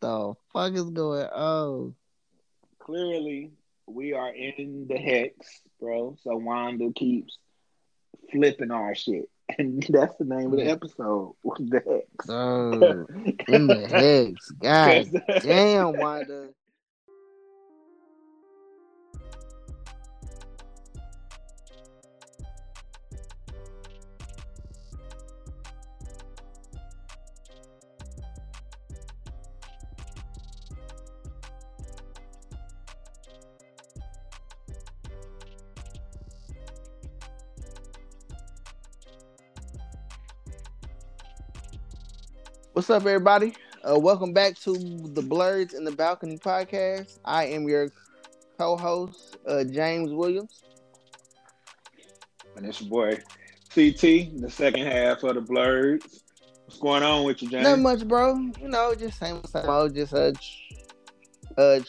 the fuck is going on? Clearly, we are in the hex, bro. So Wanda keeps flipping our shit. And that's the name of the mm. episode. The hex. Oh, in the hex. God damn, Wanda. What's up, everybody? Uh, welcome back to the Blurs in the Balcony podcast. I am your co-host, uh, James Williams. And it's your boy CT, the second half of the Blurs. What's going on with you, James? Not much, bro. You know, just same same old. Just uh, uh,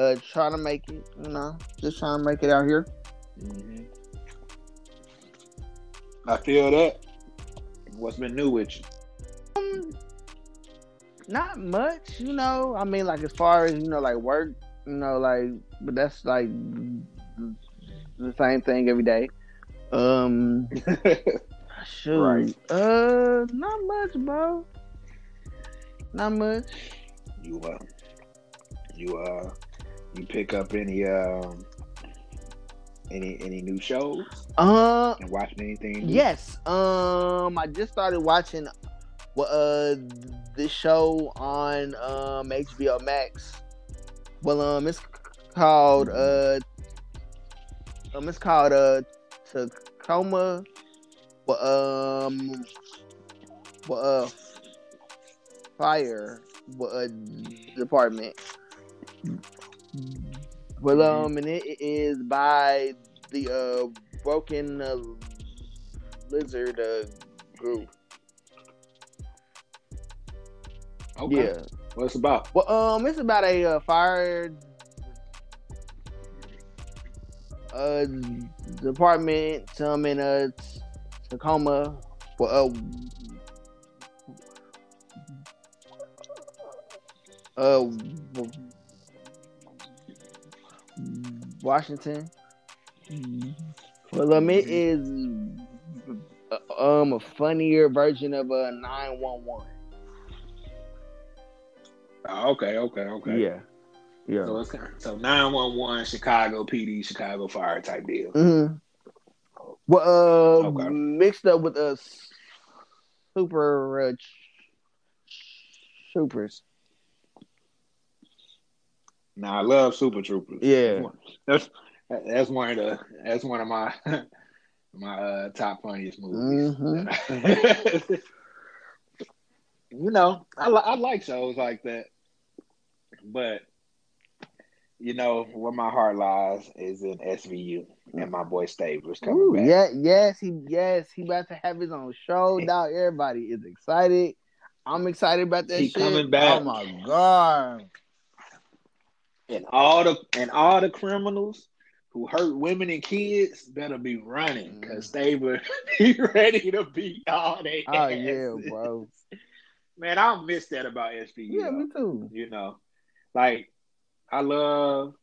uh, trying to make it. You know, just trying to make it out here. Mm-hmm. I feel that. What's been new with you? Not much, you know. I mean, like as far as you know, like work, you know, like, but that's like the same thing every day. Um, shoot, Right. uh, not much, bro. Not much. You uh, you uh, you pick up any um, any any new shows Uh, watching anything? yes. Um, I just started watching, uh, this show on um HBO Max. Well, um, it's called uh, um, it's called uh, Tacoma, well, um, well, uh, fire, well, uh, department. Well, um, and it is by the uh Broken uh, Lizard uh, group. Okay. Yeah. What's about? Well, um, it's about a uh, fire uh department. Some in uh Tacoma. Well, uh, uh, Washington. Well, um, it is uh, um a funnier version of a nine one one. Oh, okay, okay, okay. Yeah, yeah. So it's kind of, so nine one one Chicago PD Chicago Fire type deal. Mm-hmm. Well, uh, Okay. mixed up with us, super uh, troopers. Now I love Super Troopers. Yeah. that's that's one of the that's one of my my uh, top funniest movies. Mm-hmm. you know, I li- I like shows like that, but you know where my heart lies is in SVU and my boy Stabler's coming Ooh, back. yeah, yes, he yes he about to have his own show. Now everybody is excited. I'm excited about that He shit. coming back. Oh my god. And all the and all the criminals who hurt women and kids better be running because mm. Stabler be ready to beat all they. Oh yeah, bro. Man, I don't miss that about SVU. Yeah, me too. you know, like I love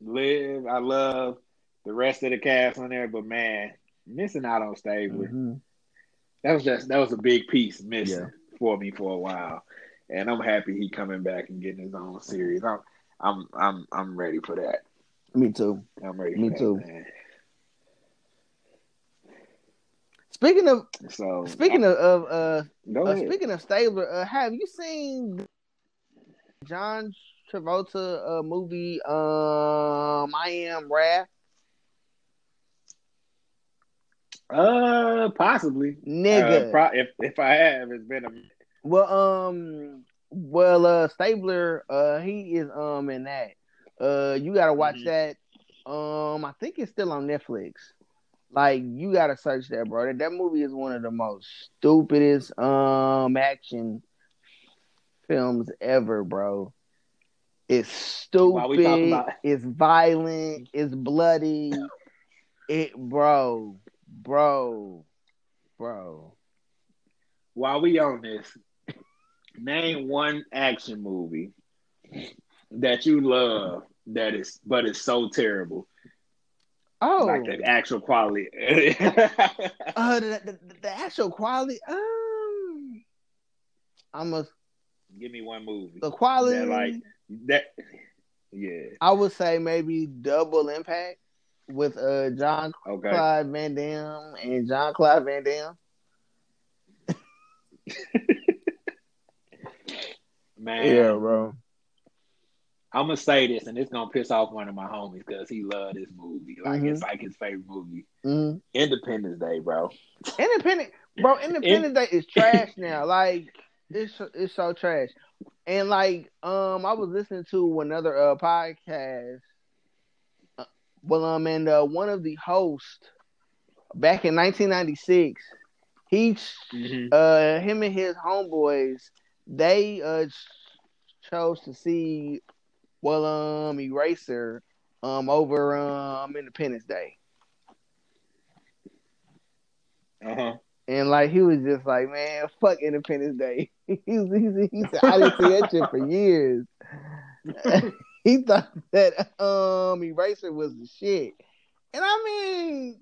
Liv, I love the rest of the cast on there, but man, missing out on Stabler. Mhm. That was just that was a big piece missing Yeah. for me for a while, and I'm happy he coming back and getting his own series. I'm I'm I'm I'm ready for that. Me too. I'm ready. Me for that, too. Man. Speaking of So speaking of, of uh Uh, speaking of Stabler, uh, have you seen John Travolta uh, movie? Um, I Am Wrath. uh, possibly, Nigga. Uh, pro- if if I have, it's been a well, um, well, uh, Stabler, uh, he is um in that. Uh, you gotta watch Mhm. that. Um, I think it's still on Netflix. Like you gotta search that, bro. That, that movie is one of the most stupidest um action films ever, bro. It's While we talking stupid. about- It's violent. It's bloody. It, bro, bro, bro. while we on this, Name one action movie that you love that is, but it's so terrible. Oh, Like the actual quality. uh, the, the, the actual quality. Um, I'm a Give me one movie. the quality. That, like that. Yeah. I would say maybe Double Impact with uh John Okay. Claude Van Damme and Jean-Claude Van Damme. Man. Yeah, bro. I'm gonna say this, and it's gonna piss off one of my homies because he loved this movie. Like Mhm. it's like his favorite movie. hmm Independence Day, bro. Independent, bro. Independent Day is trash now. Like it's it's so trash. And like um, I was listening to another uh podcast. Uh, well, um, and uh, one of the hosts back in 1996, he Mm-hmm. uh him and his homeboys they uh chose to see well um Eraser um over um Independence Day. Uh huh. And like he was just like, man, fuck Independence Day. he's, he's, he said, I didn't see that shit for years. he thought that um Eraser was the shit. And I mean,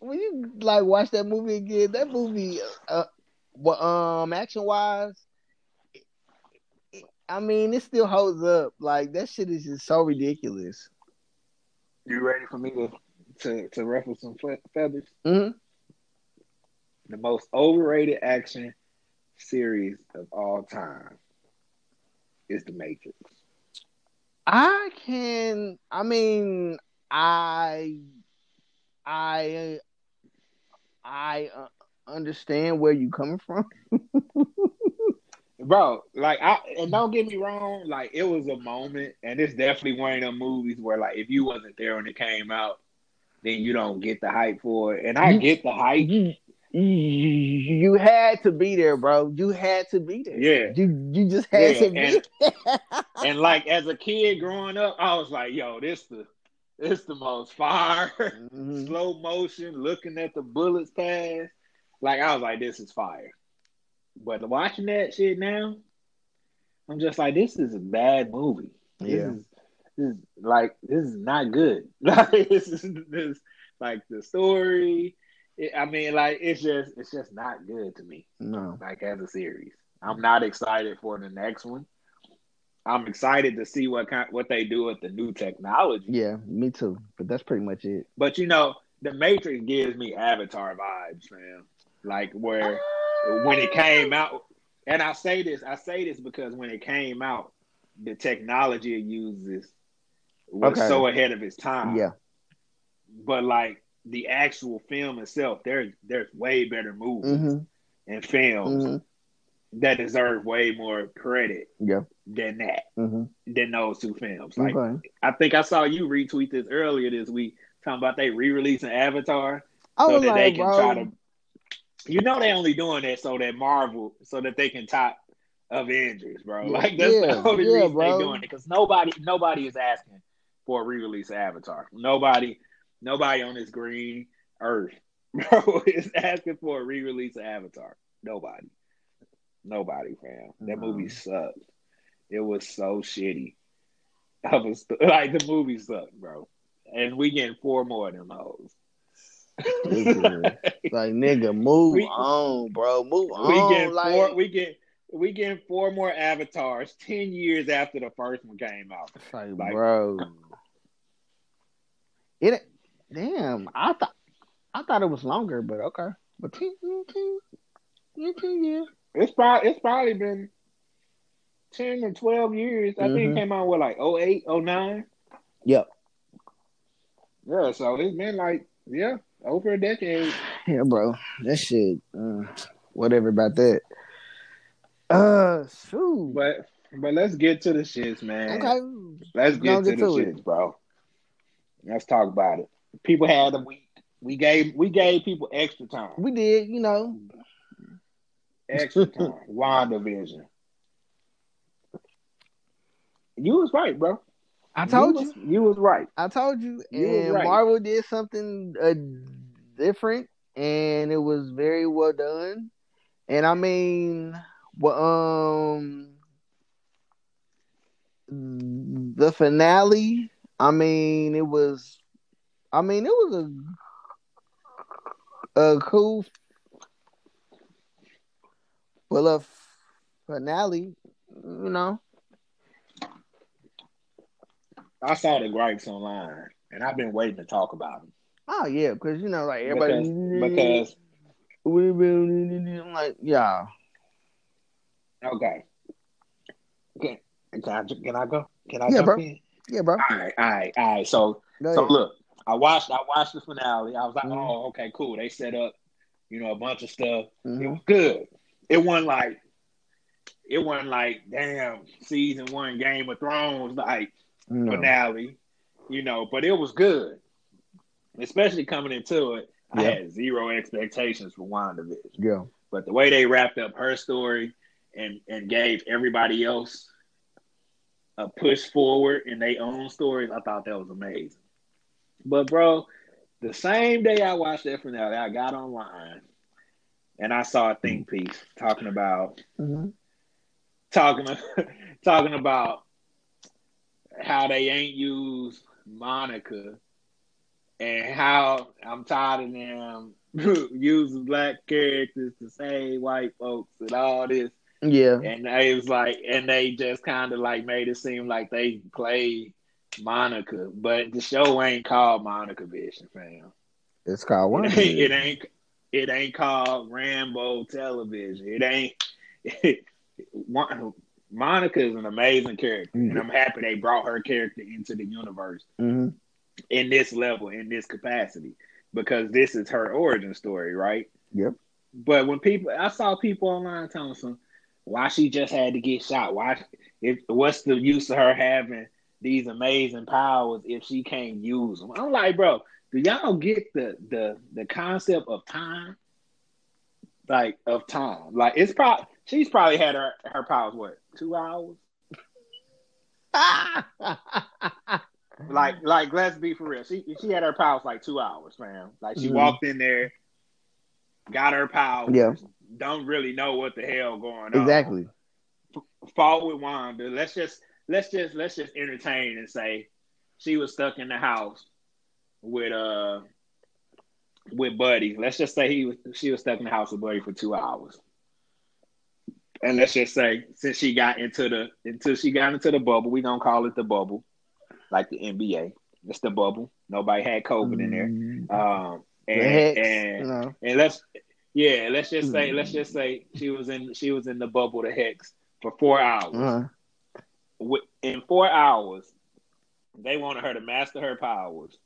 when you like watch that movie again, that movie, uh, well, um, action wise, I mean, it still holds up. Like that shit is just so ridiculous. You ready for me to to, to ruffle some fe- feathers? Mhm. The most overrated action series of all time is The Matrix. I can. I mean, I, I, I uh, understand where you're coming from. Bro, like I and don't get me wrong, like it was a moment, and it's definitely one of them movies where like if you wasn't there when it came out, then you don't get the hype for it. And I You- get the hype. You, had to be there, bro. You had to be there. Yeah. You, you just had Yeah, to be. and- there. And like as a kid growing up, I was like, yo, this the this the most fire. Mhm. Slow motion, looking at the bullets pass. Like I was like, this is fire. But watching that shit now, I'm just like, this is a bad movie. This Yeah. is this is like this is not good. Like this is this like the story. It, I mean, like it's just it's just not good to me. No. Like as a series, I'm not excited for the next one. I'm excited to see what kind what they do with the new technology. Yeah, me too. But that's pretty much it. But you know, the Matrix gives me Avatar vibes, man. Like where ah, when it came out, and I say this, I say this because when it came out, the technology it uses was Okay. so ahead of its time. Yeah. But like the actual film itself, there's there's way better movies hmm and films hmm that deserve way more credit Yeah. than that, hmm than those two films. Like okay. I think I saw you retweet this earlier this week, talking about they re-releasing Avatar I so that like, they can bro, try to. You know they only doing that so that Marvel, so that they can top Avengers, bro. Yeah, like that's yeah, the only yeah, reason bro. they doing it because nobody, nobody is asking for a re-release of Avatar. Nobody, nobody on this green earth, bro, is asking for a re-release of Avatar. Nobody, nobody, fam. That No. movie sucked. It was so shitty. I was like the movie sucked, bro. And we getting four more of them hoes. Like nigga, move We- on, bro. Move we on. get like, four. We get we get four more avatars ten years after the first one came out. Like, Like- bro. It damn. I thought I thought it was longer, but okay. But 10, 10, 10, 10 years. It's probably it's probably been ten or twelve years. I think Mhm. it came out with like 08, 09. Yep. Yeah, so it's been like yeah over a decade. Yeah, bro. That shit. Uh, whatever about that. Uh, shoot. But but let's get to the shits, man. okay. Let's get to get the to it. shits, bro. Let's talk about it. People had a week. We gave we gave people extra time. We did, you know. Extra time. WandaVision. You was right, bro. I told you. you. Was, you was right. I told you. You And right. Marvel did something uh, different, and it was very well done. And I mean, well, um, the finale. I mean, it was. I mean, it was a a cool, well, a finale. You know. I saw the gripes online, and I've been waiting to talk about them. Oh yeah, because you know, like everybody because, because been like yeah. Okay. Can, can I can I go? Can I yeah, bro. in? Yeah, bro. All right, all right, all right. So so look, I watched I watched the finale. I was like, Mhm. oh, okay, cool. They set up, you know, a bunch of stuff. It Mhm. was good. It wasn't like it wasn't like damn season one Game of Thrones like No. finale, you know, but it was good. Especially coming into it, I had zero expectations for WandaVision. Yeah. But the way they wrapped up her story and and gave everybody else a push forward in their own stories, I thought that was amazing. But bro, the same day I watched that finale, I got online and I saw a think piece talking about Mhm. talking talking about how they ain't used Monica and how I'm tired of them using black characters to save white folks and all this. Yeah. And they was like, and they just kind of like made it seem like they played Monica, but the show ain't called Monica Vision, fam. It's called one. It ain't, it ain't, it ain't called Rambeau Television. It ain't. one, Monica is an amazing character, and I'm happy they brought her character into the universe hmm in this level, in this capacity, because this is her origin story, right? Yep. But when people, I saw people online telling some why she just had to get shot. Why? If what's the use of her having these amazing powers if she can't use them? I'm like, bro, do y'all get the the the concept of time? Like of time, like it's probably she's probably had her her powers what two hours? Like, like, let's be for real. She she had her powers like two hours, man. Like she Mhm. walked in there, got her powers. Yeah. Don't really know what the hell going on. exactly. Fought with Wanda. Let's just let's just let's just entertain and say she was stuck in the house with uh with Buddy. Let's just say he was she was stuck in the house with Buddy for two hours. And let's just say since she got into the until she got into the bubble, we don't call it the bubble, like the NBA. It's the bubble. Nobody had COVID in there. Mhm. Um, and and know. and let's yeah, let's just say Hmm. let's just say she was in she was in the bubble, the hex, for four hours. Uh-huh. In four hours, they wanted her to master her powers,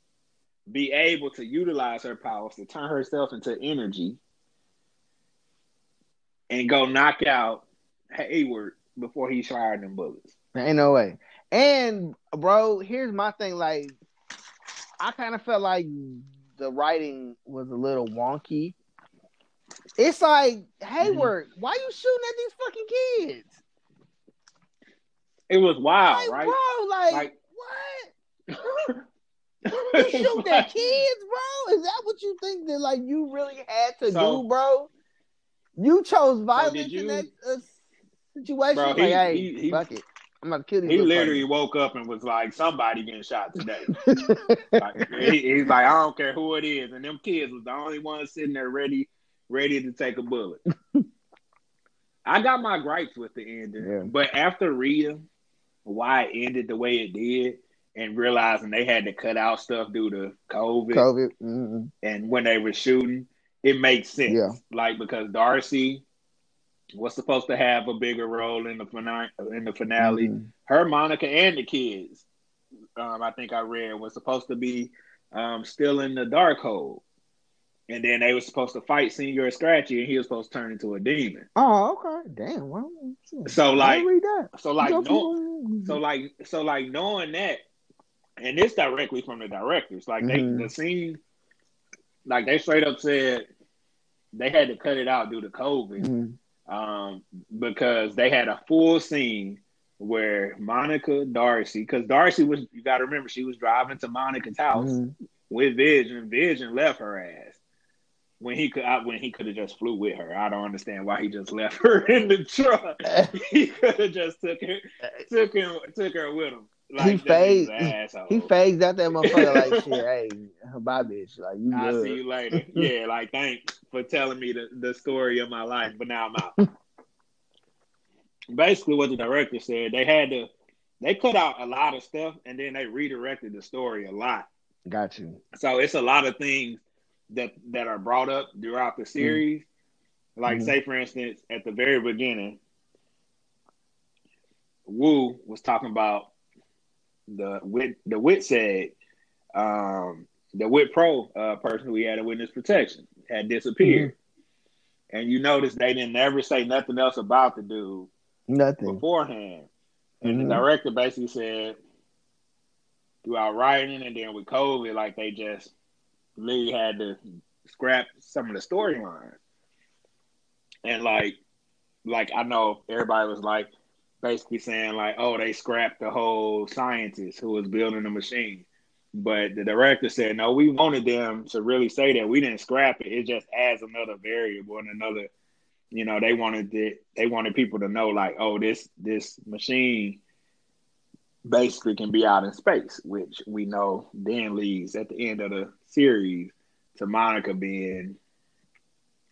be able to utilize her powers to turn herself into energy, and go knock out Hayward before he fired them bullets. Ain't no way. And bro, here's my thing. Like, I kind of felt like the writing was a little wonky. It's like, Hayward, mm-hmm. why you shooting at these fucking kids? It was wild, like, right? bro, like, Like- what? You shoot at kids, bro? Is that what you think that like you really had to So- do, bro? You chose violence you- in that uh, situation. Bro, like, he- hey, he- he- fuck it, I'm gonna kill these. He literally woke up and was like, "Somebody getting shot today." Like, he, he's like, I don't care who it is, and them kids was the only ones sitting there ready, ready to take a bullet. I got my gripes with the ending, Yeah. but after reading why it ended the way it did, and realizing they had to cut out stuff due to COVID, COVID. mm and when they were shooting, it makes sense. Yeah. Like because Darcy was supposed to have a bigger role in the finale, in the finale Mhm. her, Monica, and the kids. Um, I think I read was supposed to be um, still in the dark hole, and then they were supposed to fight Señor Scratchy, and he was supposed to turn into a demon. Oh, okay. Damn. Well. So, like-. So like, for- so like, so like knowing that, and this directly from the directors, like Mhm. they the scene, like they straight up said they had to cut it out due to COVID. Mhm. um, because they had a full scene where Monica, Darcy, because Darcy was, you got to remember, she was driving to Monica's house Mhm. with Vision. Vision left her ass. when he could when he could have just flew with her. I don't understand why he just left her in the truck. he could have just took her took him took her with him. Like, he fades. He fades out that motherfucker like shit. Hey, bye, bitch. Like you. I'll see you later. yeah, like thanks for telling me the, the story of my life, but now I'm out. Basically, what the director said, they had to, they cut out a lot of stuff, and then they redirected the story a lot. Got you. So it's a lot of things that that are brought up throughout the mm. series. Mm-hmm. Like, mm-hmm. say for instance, at the very beginning, Woo was talking about the wit. The wit said um, the wit pro uh, person who he had a witness protection had disappeared, mm-hmm. and you notice they didn't ever say nothing else about the dude. Nothing beforehand, and mm-hmm. the director basically said throughout writing and then with COVID, like they just Lee had to scrap some of the storylines. And like like I know everybody was like basically saying like, oh, they scrapped the whole scientist who was building the machine. But the director said, no, we wanted them to really say that we didn't scrap it. It just adds another variable and another, you know, they wanted it, they wanted people to know like, oh, this this machine basically can be out in space, which we know then leads at the end of the series to Monica being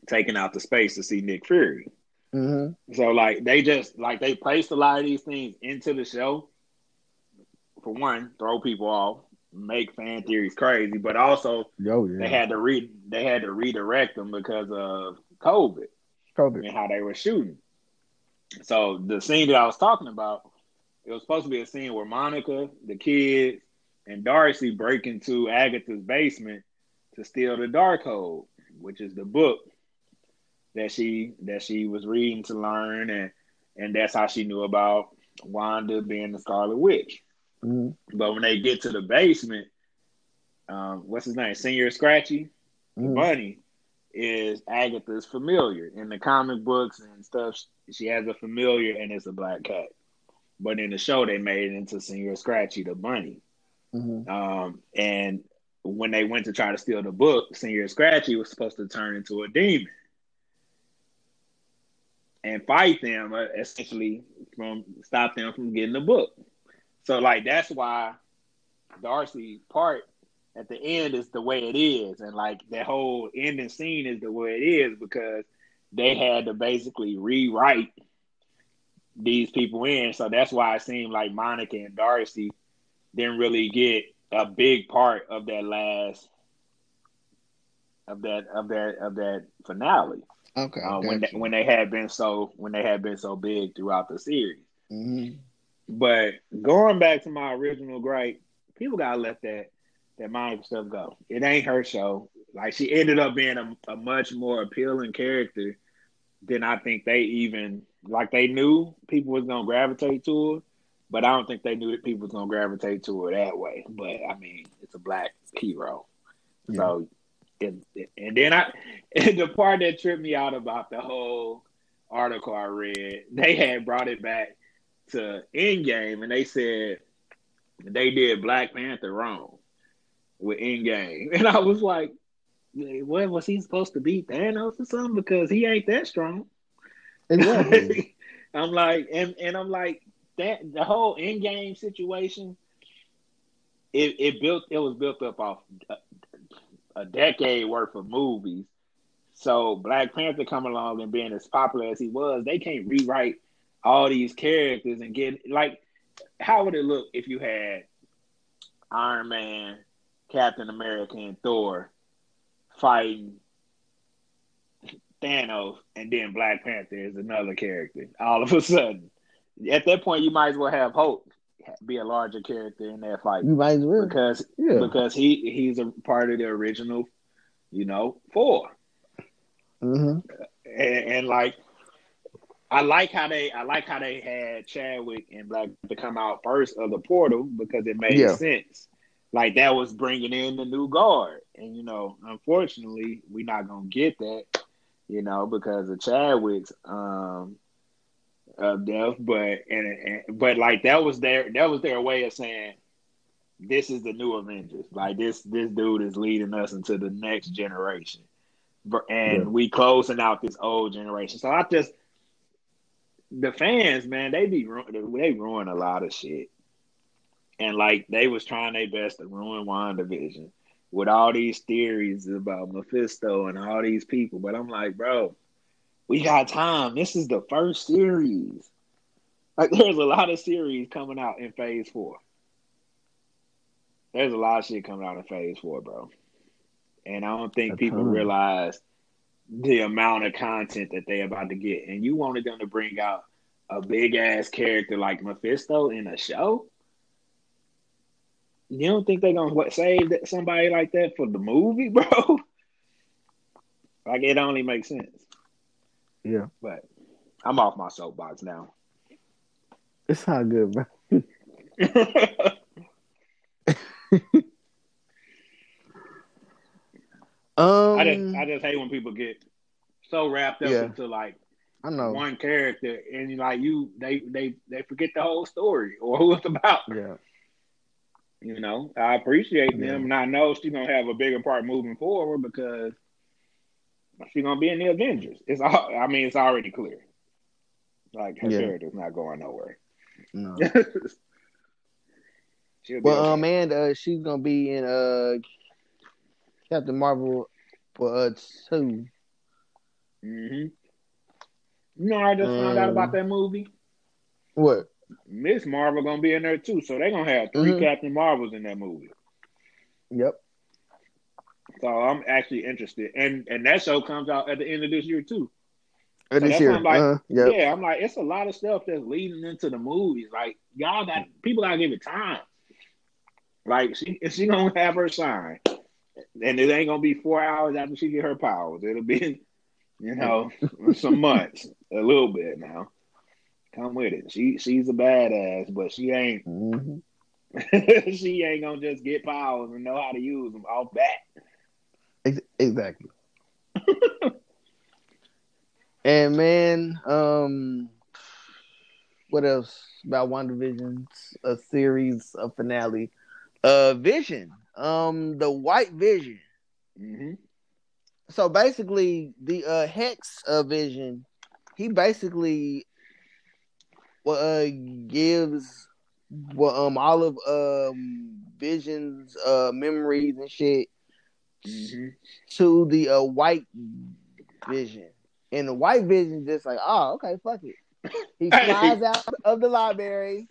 taken out to space to see Nick Fury. Mm-hmm. So like they just like they placed a lot of these things into the show. For one, throw people off, make fan theories crazy, but also yeah. they had to read they had to redirect them because of COVID, COVID, and how they were shooting. So the scene that I was talking about it was supposed to be a scene where Monica, the kids, and Darcy break into Agatha's basement to steal the Darkhold, which is the book that she that she was reading to learn, and and that's how she knew about Wanda being the Scarlet Witch. Mm-hmm. But when they get to the basement, um, what's his name? Señor Scratchy, mm-hmm. the bunny, is Agatha's familiar in the comic books and stuff. She has a familiar, and it's a black cat. But in the show, they made it into Señor Scratchy the bunny. Mm-hmm. Um, and when they went to try to steal the book, Señor Scratchy was supposed to turn into a demon and fight them, uh, essentially from stop them from getting the book. So like that's why Darcy part at the end is the way it is, and like that whole ending scene is the way it is because they had to basically rewrite these people in. So that's why it seemed like Monica and Darcy didn't really get a big part of that last of that of that of that finale. Okay. Uh, when they, when they had been so when they had been so big throughout the series. Mm-hmm. But going back to my original gripe, people gotta let that that Monica stuff go. It ain't her show. Like she ended up being a, a much more appealing character than I think they even like they knew people was gonna gravitate to her, but I don't think they knew that people was gonna gravitate to her that way. But I mean, it's a black hero, yeah. so and, and then I and the part that tripped me out about the whole article I read, they had brought it back to Endgame, and they said they did Black Panther wrong with Endgame, and I was like, what was he supposed to beat Thanos or something? Because he ain't that strong. Exactly. I'm like, and and I'm like that the whole Endgame situation. It, it built it was built up off a, decade worth of movies. So Black Panther coming along and being as popular as he was, they can't rewrite all these characters and get like how would it look if you had Iron Man, Captain America, and Thor fighting Thanos, and then Black Panther is another character. All of a sudden, at that point, you might as well have Hulk be a larger character in that fight. You might as well because yeah. because he he's a part of the original, you know, 4 mm-hmm. and, and, like. I like how they I like how they had Chadwick and Black to come out first of the portal because it made yeah. sense. Like that was bringing in the new guard, and you know, unfortunately, we're not gonna get that you know, because of Chadwick's um of death. But and, and but like that was their that was their way of saying this is the new Avengers. Like this this dude is leading us into the next generation. and yeah. we closing out this old generation. So I just the fans, man, they be they ruin a lot of shit, and like they was trying their best to ruin WandaVision with all these theories about Mephisto and all these people. But I'm like, bro, we got time. This is the first series. Like, there's a lot of series coming out in Phase Four. There's a lot of shit coming out in Phase Four, bro. And I don't think people realize the amount of content that they about to get. And you wanted them to bring out a big ass character like Mephisto in a show. You don't think they're gonna what, save that, somebody like that for the movie, bro? like it only makes sense. Yeah, but I'm off my soapbox now. It's all good, bro. um, I just I just hate when people get so wrapped up yeah. into like I know one character and like you they they they forget the whole story or who it's about. Yeah. You know, I appreciate yeah. them, and I know she's gonna have a bigger part moving forward because she's gonna be in the Avengers. It's all, I mean, it's already clear. Like her yeah. character's not going nowhere. No. well, um, and uh, she's gonna be in uh Captain Marvel for uh 2 Mm-hmm. You know, I just um, found out about um, that movie. What? Miss Marvel gonna be in there too, so they're gonna have 3 mm-hmm. Captain Marvels in that movie. Yep. So I'm actually interested, and and that show comes out at the end of this year too. So this year, like, uh, yep. yeah, I'm like, it's a lot of stuff that's leading into the movies. Like y'all got people gotta give it time. Like she, she gonna have her sign, and it ain't gonna be four hours after she get her powers. It'll be, you know, some months, a little bit now. Come with it. She she's a badass, but she ain't. Mm-hmm. she ain't gonna just get powers and know how to use them off bat. Exactly. and man, um, what else about WandaVision's a series, a finale, uh, Vision, um, the White Vision. Mm-hmm. So basically, the uh, Hex uh, Vision, he basically what uh, gives well, um all of um visions, uh memories and shit mm-hmm. to the uh, white vision. And the white vision just like, oh, okay, fuck it. He flies out of the library.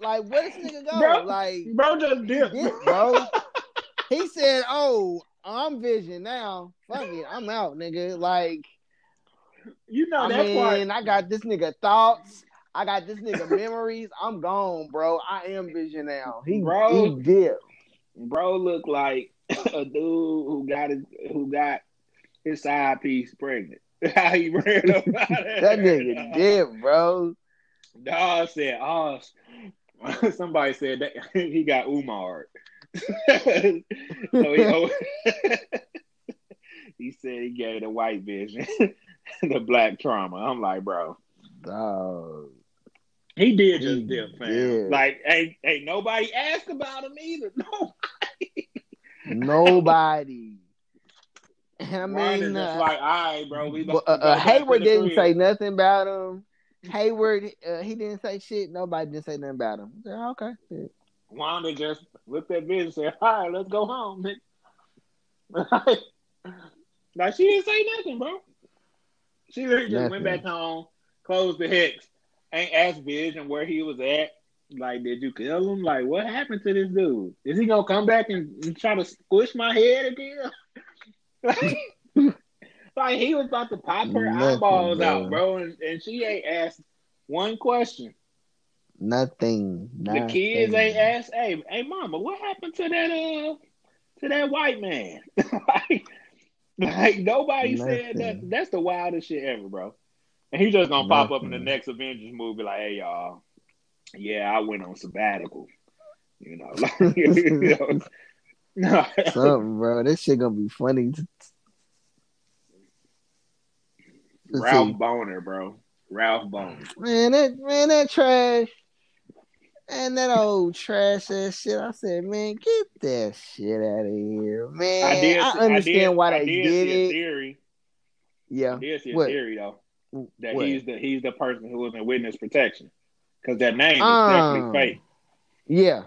Like, where this nigga go? Bro, like, bro just dipped, bro. he said, "Oh, I'm Vision now. Fuck it, I'm out, nigga." Like, you know, I that's mean, I got this nigga thoughts. I got this nigga memories. I'm gone, bro. I am Vision now. He bro, he did. Bro, look like a dude who got his who got his side piece pregnant. How he ran up that nigga did, bro. Dog said, "Oh." Somebody said that he got Umar. so he, he said he gave the white vision the black trauma. I'm like, bro. Dog. He did just he dip, fam. Did. Like, ain't ain't nobody asked about him either. Nobody. Nobody. I mean, uh, like, all right, bro. We uh, uh, Hayward didn't say nothing about him. Hayward, uh, he didn't say shit. Nobody didn't say nothing about him. Said, okay. Yeah. Wanda just looked at me and said, "All right, let's go home." like she didn't say nothing, bro. She literally just went back home, closed the hex, ain't asked Vision where he was at. Like, did you kill him? Like, what happened to this dude? Is he gonna come back and, and try to squish my head again? like, like, he was about to pop her Nothing, eyeballs bro. out, bro, and, and she ain't asked one question. Nothing. Nothing. The kids ain't asked, "Hey, hey, mama, what happened to that uh to that white man?" like, like nobody Nothing. said that. That's the wildest shit ever, bro. And he's just gonna Nothing. pop up in the next Avengers movie, like, "Hey, y'all, yeah, I went on sabbatical." You know, like, you know something, bro. This shit gonna be funny. Ralph see. Bohner, bro. Ralph Bohner. Man, that man, that trash. And that old trash ass shit. I said, man, get that shit out of here, man. I, did, I understand I did, why they did, did it. Theory. Yeah. There's a theory though that what? he's the he's the person who was in witness protection because that name is um, definitely fake. Yeah,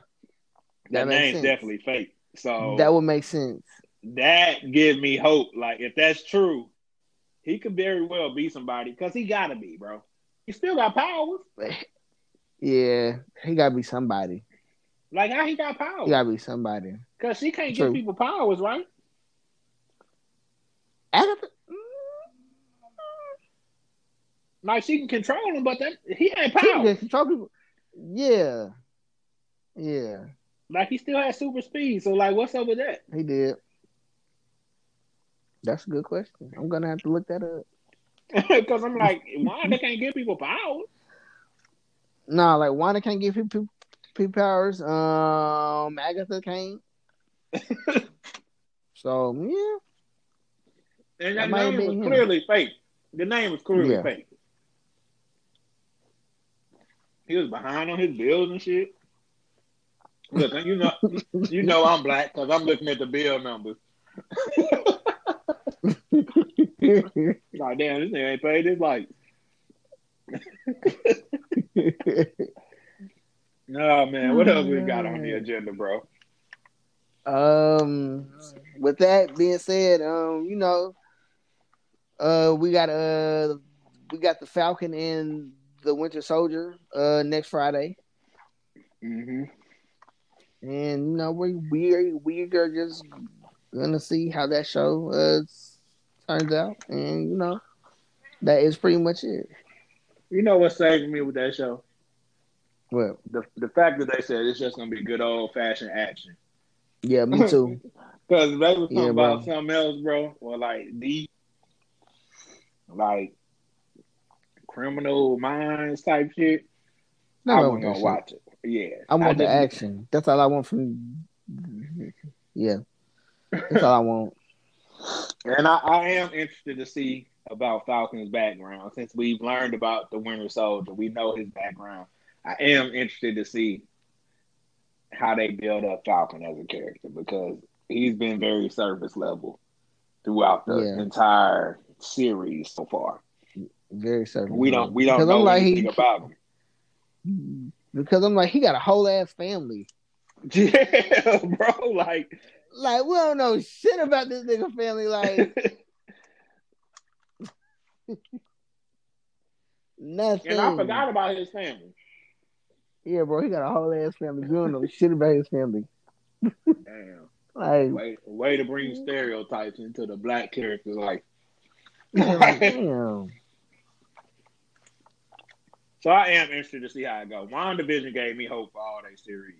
that, that name's sense. definitely fake. So that would make sense. That gives me hope. Like if that's true, he could very well be somebody because he gotta be, bro. He still got powers. Yeah, he gotta be somebody. Like how he got powers? He gotta be somebody. Cause she can't True. give people powers, right? Agatha. Like she can control him, but that he ain't power. Can control people. Yeah, yeah. Like he still has super speed. So like, what's up with that? He did. That's a good question. I'm gonna have to look that up. Because I'm like, why they can't give people powers? Nah, like Wanda can't give people, people powers. Um, Agatha can't. so yeah. And that, that name was him. clearly fake. The name was clearly yeah. fake. He was behind on his bills and shit. Look, you know, you know I'm black because I'm looking at the bill numbers. like, damn, this nigga ain't paid his light. oh man, what else we got on the agenda, bro? Um, with that being said, um, you know, uh, we got uh, we got the Falcon and the Winter Soldier uh next Friday. Mm-hmm. And you know we we we are just gonna see how that show uh turns out, and you know that is pretty much it. You know what saved me with that show? Well, the the fact that they said it's just gonna be good old fashioned action. Yeah, me too. Because they was talking yeah, about something else, bro, or like deep, like criminal minds type shit. No, I wasn't gonna watch it. Yeah, I want I the action. That's all I want from. Yeah, that's all I want. And I, I am interested to see about Falcon's background since we've learned about the Winter Soldier. We know his background. I am interested to see how they build up Falcon as a character because he's been very surface level throughout the yeah. entire series so far. Very surface. We don't we don't because know like, anything he, about him. Because I'm like he got a whole ass family. Yeah, bro. Like like we don't know shit about this nigga family. Like nothing. And I forgot about his family. Yeah, bro, he got a whole ass family. We don't know shit about his family. Damn. Like way, way to bring stereotypes into the black character. Like, damn. So I am interested to see how it goes. WandaVision gave me hope for all their series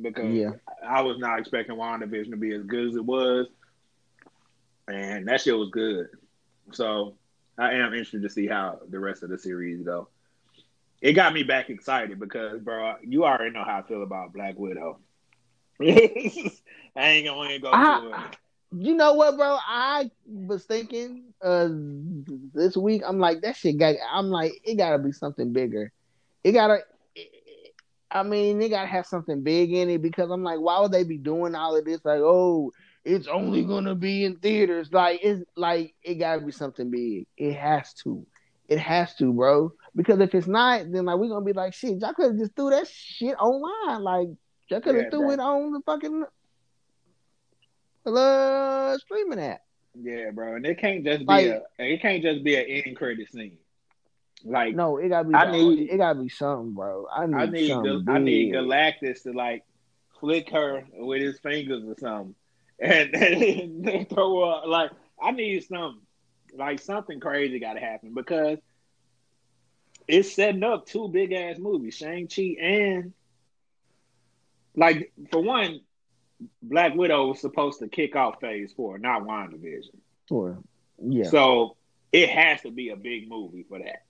because yeah. I was not expecting WandaVision to be as good as it was, and that shit was good. So I am interested to see how the rest of the series go. It got me back excited because, bro, you already know how I feel about Black Widow. I ain't gonna go I, it. You know what, bro? I was thinking uh this week. I'm like that shit got. I'm like it gotta be something bigger. It gotta. I mean, they gotta have something big in it because I'm like, why would they be doing all of this? Like, oh, it's only gonna be in theaters. Like, it's like it gotta be something big. It has to. It has to, bro. Because if it's not, then like we're gonna be like, shit, y'all could have just threw that shit online. Like, y'all could have yeah, threw it on the fucking uh streaming app. Yeah, bro, and it can't just be a it can't just be an end credit scene. Like no, it gotta be. I need it gotta be something, bro. I need. I need. Something I need Galactus to like flick her with his fingers or something, and, and throw up. Like I need something. Like something crazy got to happen because it's setting up two big ass movies, Shang Chi and like for one, Black Widow was supposed to kick off Phase Four, not WandaVision. Four, yeah. So it has to be a big movie for that.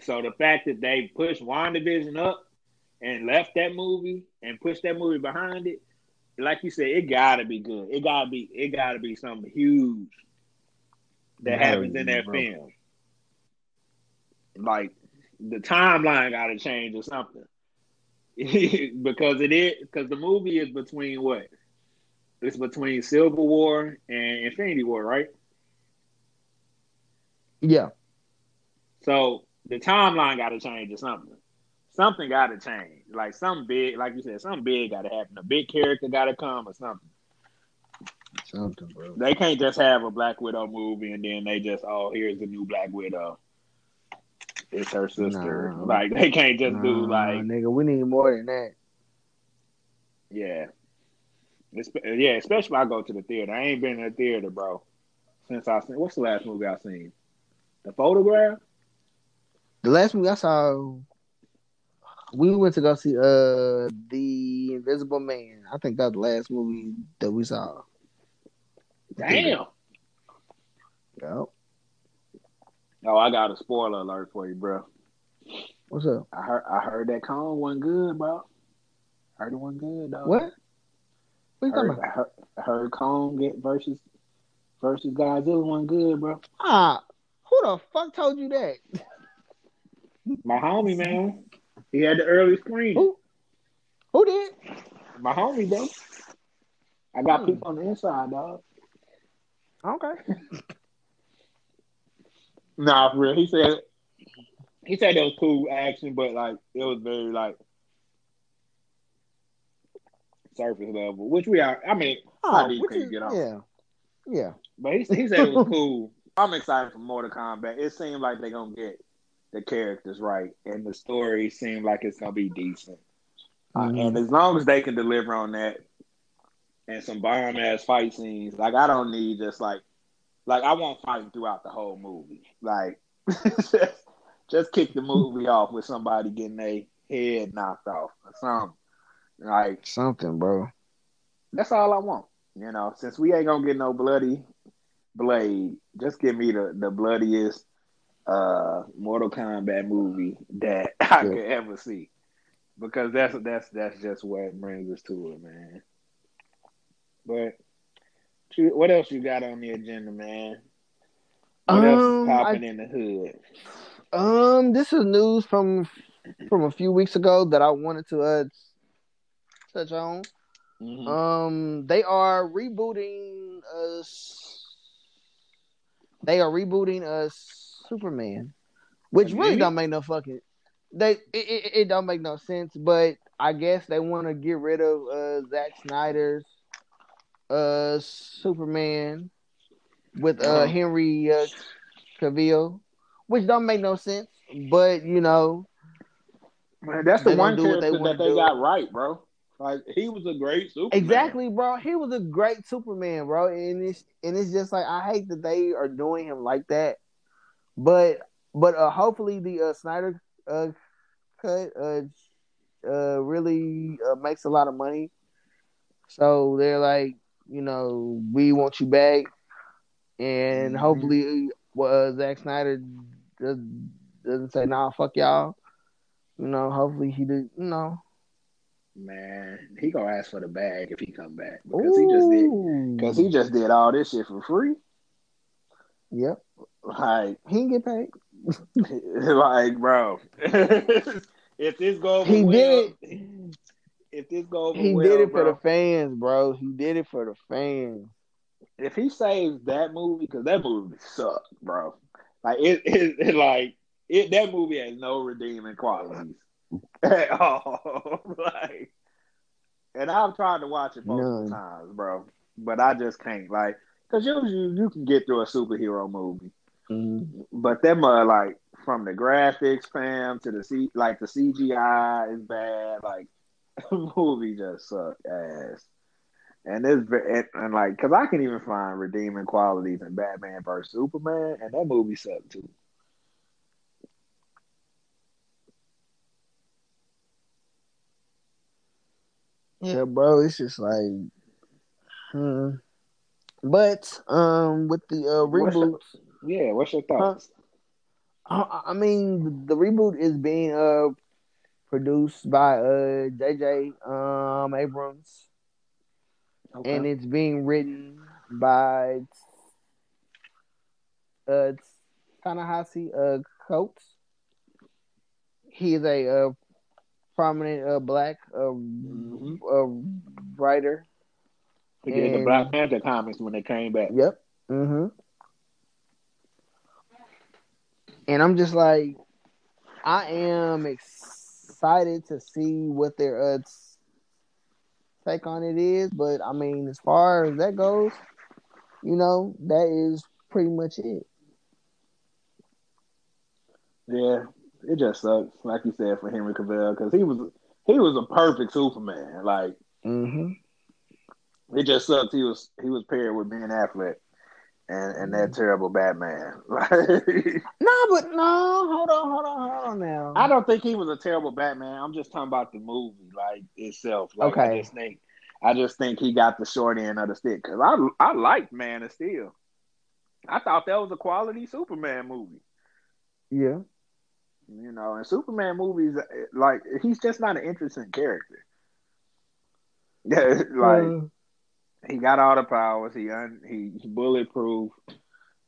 So the fact that they pushed WandaVision up and left that movie and pushed that movie behind it, like you said, it gotta be good. It gotta be it gotta be something huge that happens in that bro. film. Like the timeline got to change or something because it is because the movie is between what? It's between Civil War and Infinity War, right? Yeah. So the timeline got to change or something. Something got to change. Like something big, like you said, something big got to happen. A big character got to come or something. Something, bro. They can't just have a Black Widow movie and then they just, oh, here's the new Black Widow. It's her sister. Nah. Like they can't just do like, nigga, we need more than that. yeah, Espe- yeah. Especially when I go to the theater. I ain't been in the theater, bro, since I seen. What's the last movie I seen? The Photograph. The last movie I saw, we went to go see uh the Invisible Man. I think that's the last movie that we saw. Damn. Yep. Oh, I got a spoiler alert for you, bro. What's up? I heard I heard that Kong wasn't good, bro. Heard it wasn't good, though. What? What you talking about? I heard, heard Kong get versus versus Godzilla wasn't good, bro. Ah, who the fuck told you that? My homie, man. He had the early screen. Who? Who did? My homie, bro. I got Hmm. people on the inside, dog. Okay. Nah, for real. He said he said it was cool action, but like it was very like surface level, which we are. I mean, how deep what can you you- get on? Yeah. Yeah. But he, he said it was cool. I'm excited for Mortal Kombat. It seemed like they're gonna get the characters right, and the story seemed like it's gonna be decent. Uh, Mhm. and as long as they can deliver on that, and some bomb ass fight scenes, like I don't need just like, like I want fighting throughout the whole movie. Like, just, just kick the movie off with somebody getting their head knocked off or something. Like Something, bro. that's all I want. You know, since we ain't gonna get no bloody blade, just give me the, the bloodiest uh Mortal Kombat movie that I Yeah. could ever see. Because that's that's that's just what brings us to it, man. But you- what else you got on the agenda, man? What else Um, is popping in the hood? Um, this is news from from a few weeks ago that I wanted to uh touch on. Mhm. Um, they are rebooting us. They are rebooting us Superman, which really Really? don't make no fucking. They it, it, it don't make no sense, but I guess they want to get rid of uh Zack Snyder's uh Superman with uh Uh-huh. Henry uh, Cavill, which don't make no sense. But you know, Man, that's the one what they that they do. got right, bro. Like he was a great Superman. Exactly, bro. He was a great Superman, bro, and it's and it's just like I hate that they are doing him like that. But but uh, hopefully the uh, Snyder uh, cut uh, uh, really uh, makes a lot of money. So they're like, you know, we want you back, and Mhm. hopefully, uh, Zack Snyder does, doesn't say, "Nah, fuck y'all." You know, hopefully he did. You know, Man, he gonna ask for the bag if he come back because he just did because he just did all this shit for free. Yep, Like, he can get paid. like, bro, if this go He well, did If this go over He well, did it for the fans, bro. He did it for the fans. if he saves that movie, because that movie sucked, bro. Like it, it, it like it. That movie has no redeeming qualities at all. like, and I've tried to watch it multiple times, bro, but I just can't. Like, because usually you can get through a superhero movie, mm-hmm. but them are like from the graphics, fam, to the C, like the CGI is bad. Like, movie just sucked ass. And it's ve- and, and like, cause I can even find redeeming qualities in Batman vs Superman, and that movie sucked too. Yeah, bro. It's just like, hmm. But um, with the uh, reboot, Yeah, what's your thoughts? I, I mean, the reboot is being uh produced by uh JJ um Abrams, Okay. and it's being written by uh Ta-Nehisi uh Coates. he's a uh, prominent uh, black uh, Mhm. uh, writer. He did the Black Panther comics when they came back. Yep. Mm-hmm. And I'm just like, I am excited to see what their uh, take on it is. But I mean, as far as that goes, you know, that is pretty much it. Yeah, it just sucks, like you said, for Henry Cavill because he was he was a perfect Superman. Like Mm-hmm. it just sucks. He was he was paired with Ben Affleck and and that terrible Batman. Like, No, but no, hold on, hold on, hold on now. I don't think he was a terrible Batman. I'm just talking about the movie, like itself. Like, I Okay. just think I just think he got the short end of the stick because I I liked Man of Steel. I thought that was a quality Superman movie. yeah. You know, and Superman movies, like he's just not an interesting character. Yeah, like Uh, he got all the powers. He un, he, he bulletproof,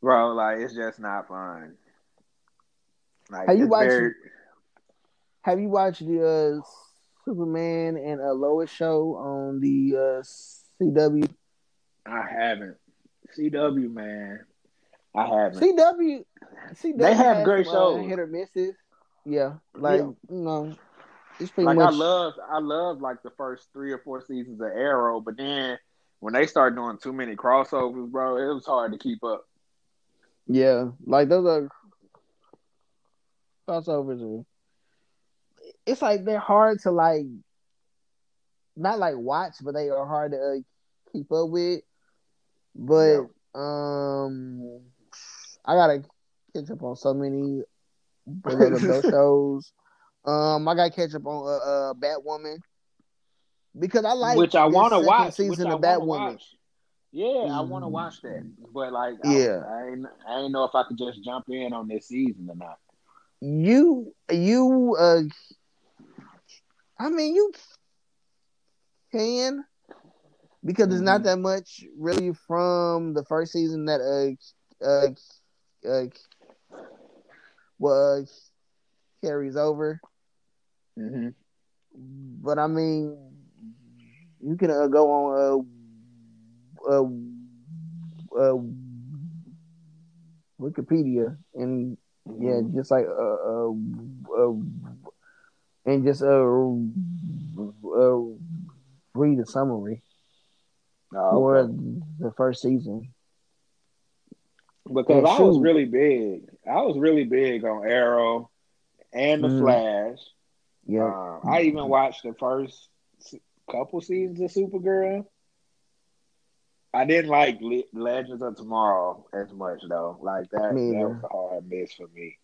bro. Like it's just not fun. Like Have you watched- very- have you watched the uh, Superman and uh, Lois show on the uh, CW? I haven't. CW man, I haven't. CW, CW They have great uh, shows. hit or misses. Yeah, like Yeah. you know, it's pretty like much. I love, I love like the first three or four seasons of Arrow, but then when they start doing too many crossovers, bro, it was hard to keep up. yeah, like those are crossovers. Are, it's like they're hard to like, not like watch, but they are hard to uh, keep up with. But um, I gotta catch up on so many shows. Um, I gotta catch up on uh, uh Batwoman because I like which I want to watch. season of I Batwoman. watch. Yeah, I want to watch that, but like, Yeah. I ain't, I ain't know if I could just jump in on this season or not. You you uh, I mean you can because it's not Mhm. that much really from the first season that uh uh uh well uh, carries over. Mm-hmm. But I mean, you can uh, go on uh, uh, uh, Wikipedia and yeah, Mm-hmm. just like uh, uh, uh and just uh, uh read a summary Oh, for okay. the first season. because and I was really big. I was really big on Arrow and the Mhm. Flash. Yeah, Um, I even watched the first couple seasons of Supergirl. I didn't like Le- Legends of Tomorrow as much though. Like that, Me that was a hard miss for me.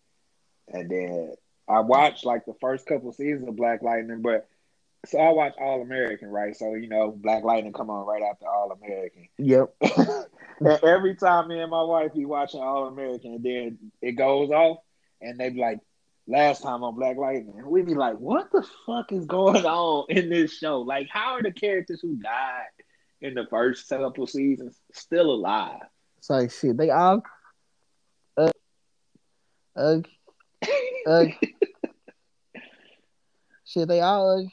And then I watched like the first couple seasons of Black Lightning, but so I watched All American, right? So you know, Black Lightning come on right after All American. yep. and every time me and my wife be watching All American, and then it goes off, and they be like, "Last time on Black Lightning," We'd be like, "What the fuck is going on in this show? Like, how are the characters who died in the first couple seasons still alive?" It's like shit. They all uh uh uh shit. They all uh,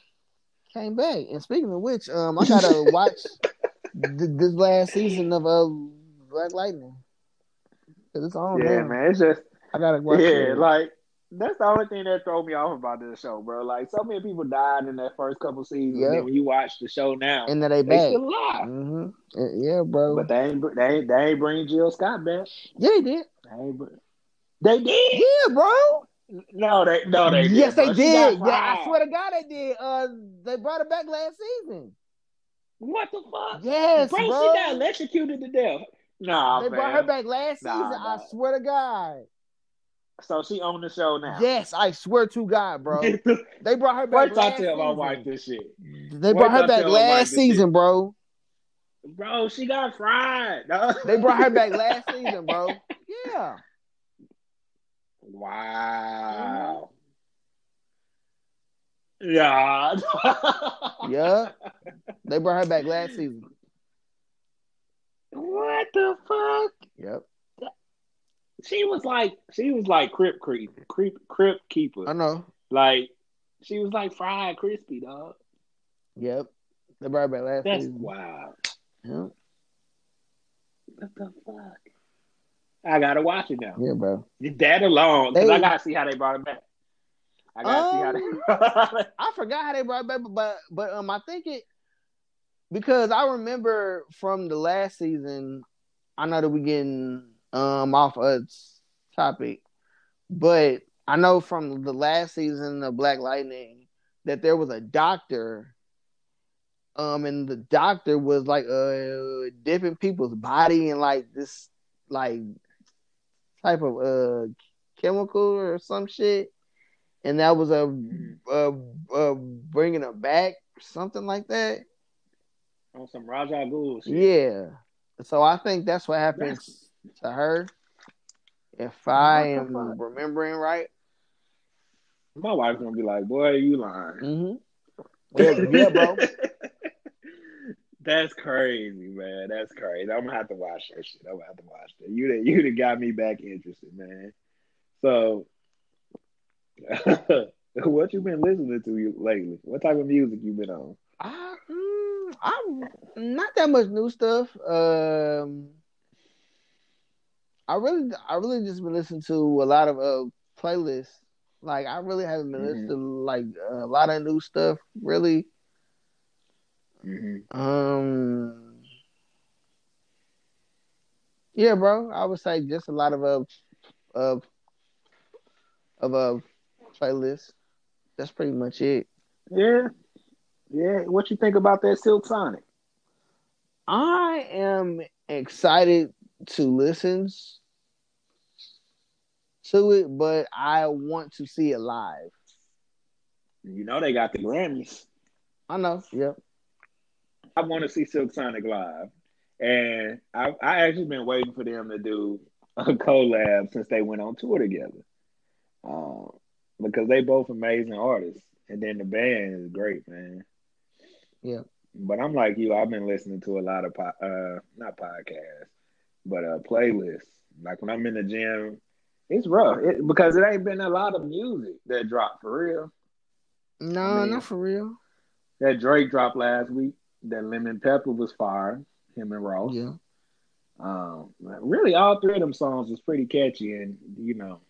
came back. And speaking of which, um, I gotta watch th- this last season of uh Black Lightning because it's on. yeah, now. man, it's just I gotta watch. yeah, it. like. That's the only thing that throw me off about this show, bro. Like so many people died in that first couple seasons. Yep. And when you watch the show now, and then they they back. still alive. Mm-hmm. Yeah, bro. But they ain't they ain't, they ain't bring Jill Scott back. yeah, they did. They, ain't they did. Yeah, bro. No, they no they yes, did, they. Did. Yeah, I swear to God, they did. Uh, they brought her back last season. What the fuck? Yes, bro, bro. she got electrocuted to death. Nah, they man. brought her back last Nah, season. nah. I swear to God. So she on the show now. Yes, I swear to God, bro. They brought her back. till I last tell my season. wife this shit, They brought her back tell my wife last season, bro. bro. She got fried. They brought her back last season, bro. Yeah. Wow. Yeah. Yeah. They brought her back last season. What the fuck? Yep. She was like, she was like Crip Creep, Creep Crypt Keeper. I know. Like she was like fried crispy, dog. Yep. The brought back last That's season. wild. Yep. What the fuck? I gotta watch it now. Yeah, bro. That alone, because I gotta see how they brought it back. I gotta see how they. I forgot how they brought it back, but but um, I think it because I remember from the last season. I know that we getting um off a topic, but I know from the last season of Black Lightning that there was a doctor, um, and the doctor was like uh dipping people's body in like this like type of uh chemical or some shit, and that was a uh, uh bringing her back, something like that. On some Ra's al Ghul shit. Yeah. So I think that's what happens to her. If I am remembering right. My wife's gonna be like, "Boy, you lying." Mm-hmm. Yeah, yeah, bro. That's crazy, man. That's crazy. I'm gonna have to watch that shit. I'm gonna have to watch that. You done, you done got me back interested, man. So, what you been listening to you lately? What type of music you been on? I, mm, I'm not that much new stuff. Um, I really, I really just been listening to a lot of uh playlists. Like I really haven't been Mhm. listening to like a lot of new stuff. Really, Mm-hmm. um, yeah, bro. I would say just a lot of uh, of of a playlist. That's pretty much it. Yeah, yeah. What you think about that Silk Sonic? I am excited to listen to it, but I want to see it live. You know they got the Grammys. I know. Yeah. I want to see Silk Sonic live, and I I actually been waiting for them to do a collab since they went on tour together, um, because they both amazing artists, and then the band is great, man. Yeah. But I'm like you, I've been listening to a lot of po- uh not podcasts, but uh playlists. Like when I'm in the gym, it's rough it, because it ain't been a lot of music that dropped for real. No, I mean- not for real. That Drake dropped last week. That Lemon Pepper was fire. Him and Ross. Yeah. Um, really, all three of them songs was pretty catchy, and you know,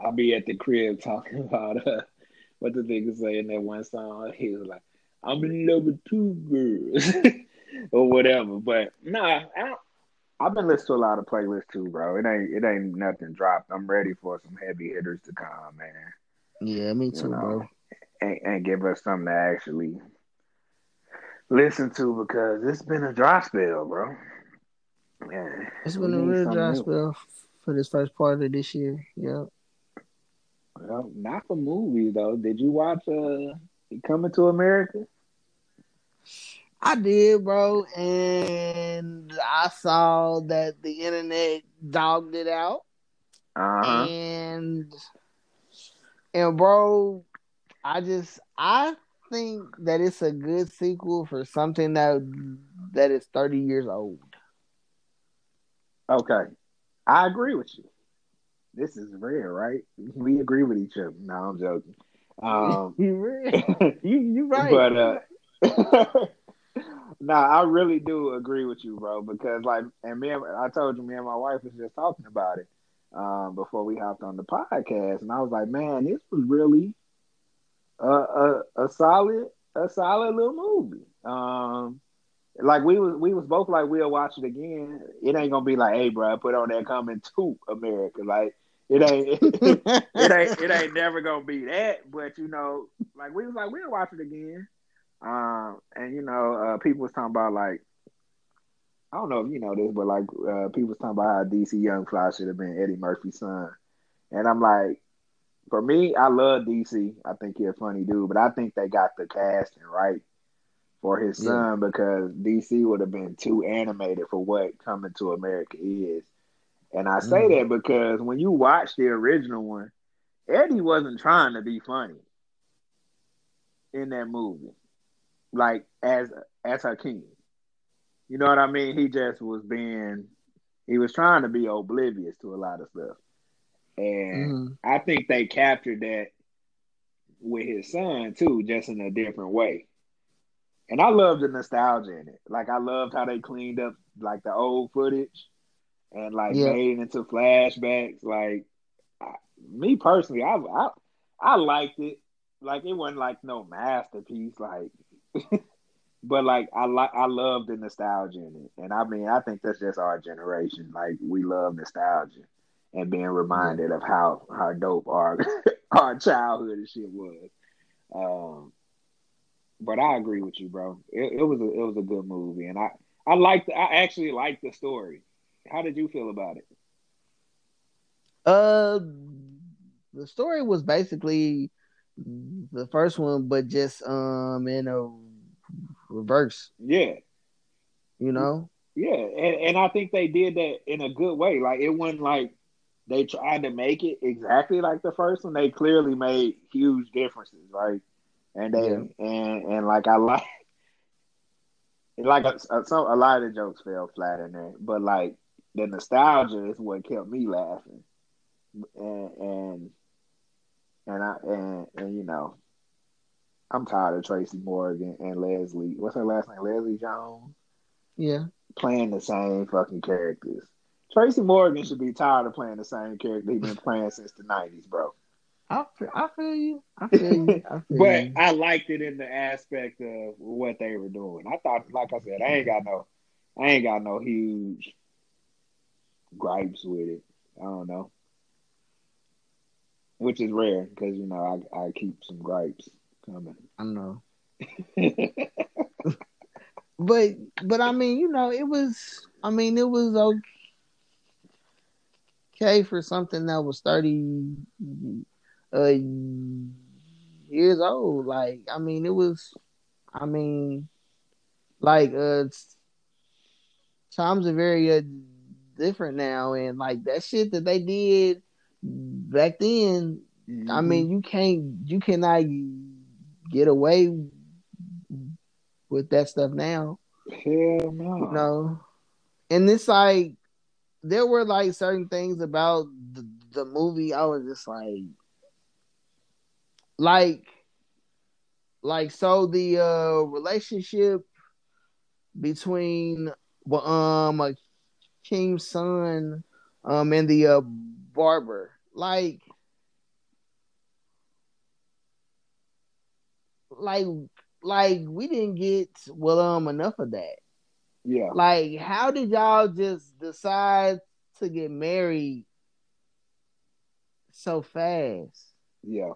I'll be at the crib talking about uh, what the nigga say in that one song. He was like, "I'm in love with two girls," or whatever. But nah, I don't, I've been listening to a lot of playlists too, bro. It ain't it ain't nothing dropped. I'm ready for some heavy hitters to come, man, Yeah, me too, You know. bro. and, and give us something to actually listen to because it's been a dry spell, bro. Man, It's been a real dry new. spell for this first part of this year. Yep. Well, not for movies though. Did you watch uh Coming to America? I did, bro, and I saw that the internet dogged it out. Uh huh. and and bro, I just I think that it's a good sequel for something that that is thirty years old. Okay, I agree with you. This is rare, right? We agree with each other. No, I'm joking. Um, you you right. But uh nah, I really do agree with you, bro, because like and me and, I told you me and my wife was just talking about it um before we hopped on the podcast and I was like, man, this was really a a, a solid a solid little movie. Um like we was we was both like we'll watch it again. It ain't gonna be like, hey bro, put on that coming to America. Like it ain't it ain't it ain't never gonna be that. But you know, like we was like we'll watch it again. Um, and you know, uh, people was talking about like I don't know if you know this, but like uh, people was talking about how DC Young Fly should have been Eddie Murphy's son. And I'm like, for me, I love DC. I think he's a funny dude, but I think they got the casting right for his Yeah. son because DC would have been too animated for what Coming to America is. And I say Mhm. that because when you watch the original one, Eddie wasn't trying to be funny in that movie, like as as Hakeem. You know what I mean? He just was being, he was trying to be oblivious to a lot of stuff, and Mhm. I think they captured that with his son too, just in a different way. And I love the nostalgia in it. Like I loved how they cleaned up like the old footage and like yeah. made it into flashbacks. Like I, me personally, I, I I liked it. Like it wasn't like no masterpiece, like but like I like I love the nostalgia in it. And I mean I think that's just our generation. Like we love nostalgia and being reminded of how how dope our our childhood and shit was. Um but I agree with you, bro. It, it was a it was a good movie, and I I liked I actually liked the story. How did you feel about it? Uh, the story was basically the first one, but just um in a reverse. Yeah, you know. Yeah, and and I think they did that in a good way. Like it wasn't like they tried to make it exactly like the first one. They clearly made huge differences, right? And they yeah. and and like I like like a, a, some a lot of the jokes fell flat in there, but like the nostalgia is what kept me laughing, and and and I and and you know, I'm tired of Tracy Morgan and Leslie. What's her last name? Leslie Jones. Yeah, playing the same fucking characters. Tracy Morgan should be tired of playing the same character he's been playing since the '90s, bro. I feel, I feel you. I feel you. I feel but you. I liked it in the aspect of what they were doing. I thought, like I said, I ain't got no, I ain't got no huge gripes with it. I don't know, which is rare because you know I I keep some gripes coming. I know. but but I mean, you know, it was. I mean, it was okay for something that was thirty uh years old. Like, I mean, it was. I mean, like uh, times are very uh, different now, and like that shit that they did back then. Mm-hmm. I mean, you can't, you cannot get away with that stuff now. Hell no. You know, and it's like there were like certain things about the, the movie. I was just like, like like so the uh relationship between um a King's son um and the uh barber like like like we didn't get well um enough of that. Yeah. Like how did y'all just decide to get married so fast? Yeah.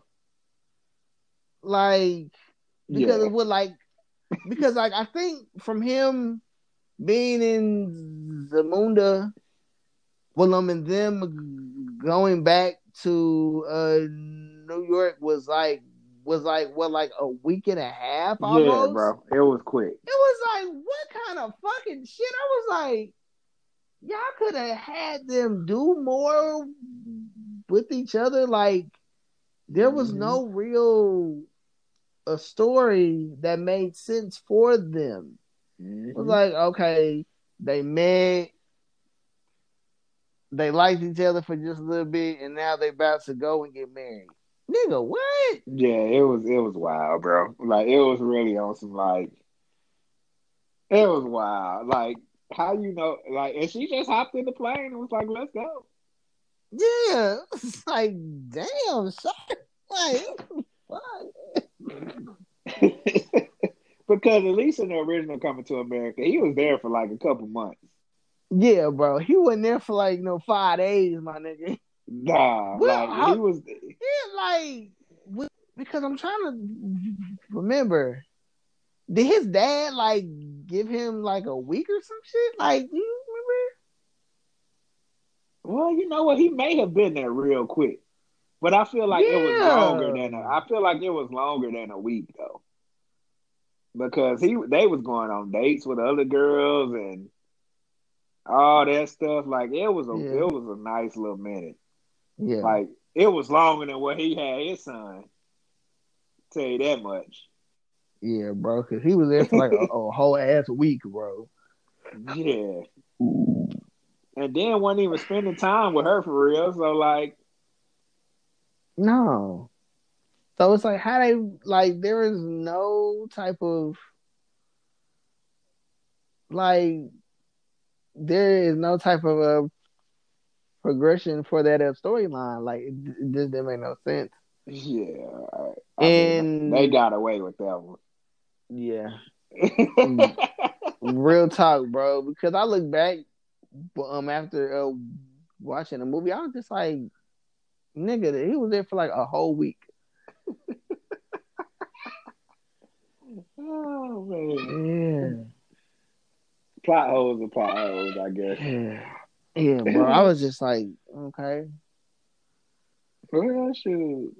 Like because yeah. it would like because like I think from him being in Zamunda, Willem and them going back to uh New York was like was like what like a week and a half almost. Yeah, bro. It was quick. It was like what kind of fucking shit? I was like, y'all could have had them do more with each other. Like there was mm-hmm. no real a story that made sense for them. Mm-hmm. It was like, okay, they met, they liked each other for just a little bit, and now they're about to go and get married. Nigga, what? Yeah, it was it was wild, bro. Like it was really on some like it was wild. Like how you know like and she just hopped in the plane and was like, let's go. Yeah. It's like, damn, sorry. Like, fuck. because at least in the original Coming to America, he was there for like a couple months. Yeah, bro. He wasn't there for like you no five days, my nigga. Nah, well, like I, he was. Yeah, like because I'm trying to remember. Did his dad like give him like a week or some shit? Like, you remember? Well, you know what? He may have been there real quick. But I feel like yeah. it was longer than a, I feel like it was longer than a week though. Because he they was going on dates with other girls and all that stuff. Like it was a yeah. it was a nice little minute. Yeah. Like it was longer than what he had his son. Tell you that much. Yeah, bro, because he was there for like a, a, whole ass week, bro. Yeah. And then wasn't even spending time with her for real. So like no. So it's like how they like there is no type of like there is no type of a progression for that uh, storyline. Like it, it, just didn't make no sense. Yeah, I, I and mean, they got away with that one. Yeah, real talk, bro. Because I look back, um, after uh, watching the movie, I was just like, nigga, he was there for like a whole week. oh man, yeah. Plot holes and plot holes, I guess. Yeah. Yeah, bro. I was just like, okay. Oh, well, shoot.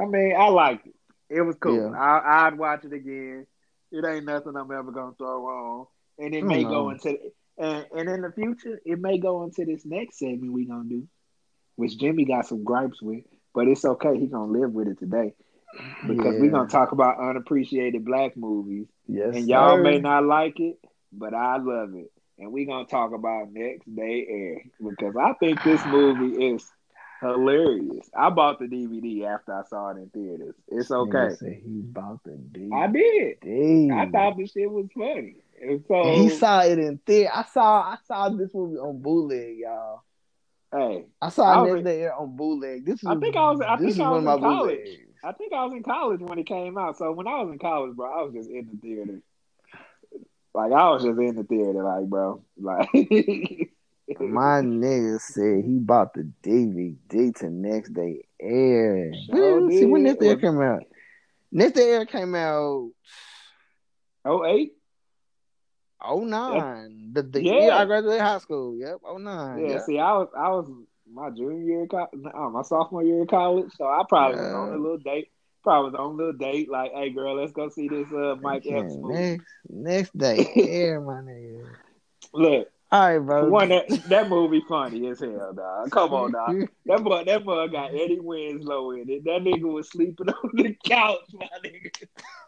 I mean, I liked it. It was cool. Yeah. I, would watch it again. It ain't nothing I'm ever gonna throw on, and it may know. go into and and in the future it may go into this next segment we gonna do, which Jimmy got some gripes with, but it's okay. He gonna live with it today because yeah. we gonna talk about unappreciated black movies. Yes, and y'all sir. may not like it, but I love it and we're gonna talk about next day air because I think this movie is hilarious. I bought the DVD after I saw it in theaters. It's okay. He bought the DVD. I did. I thought this shit was funny. And so he saw it in theater. I saw I saw this movie on bootleg, y'all. Hey, I saw it next day air on bootleg. This is I think I was. I think I was in college. Bootlegs. I think I was in college when it came out. So when I was in college, bro, I was just in the theater. Like I was just in the theater, like bro, like. My nigga said he bought the DVD to next day air. Sure see when next day air came out. Next day air came out. Oh eight. Oh nine. The, the yeah. year I graduated high school. Yep. Oh nine. Yeah, yeah. See, I was I was my junior year no, my sophomore year of college, so I probably yeah. was on a little date probably was on a little date, like, hey girl, let's go see this uh Mike Epps movie. Next next day. yeah, my nigga. Look. All right, bro. One that that movie funny as hell, dog. Come on, dog. That boy, that boy got Eddie Winslow in it. That nigga was sleeping on the couch, my nigga,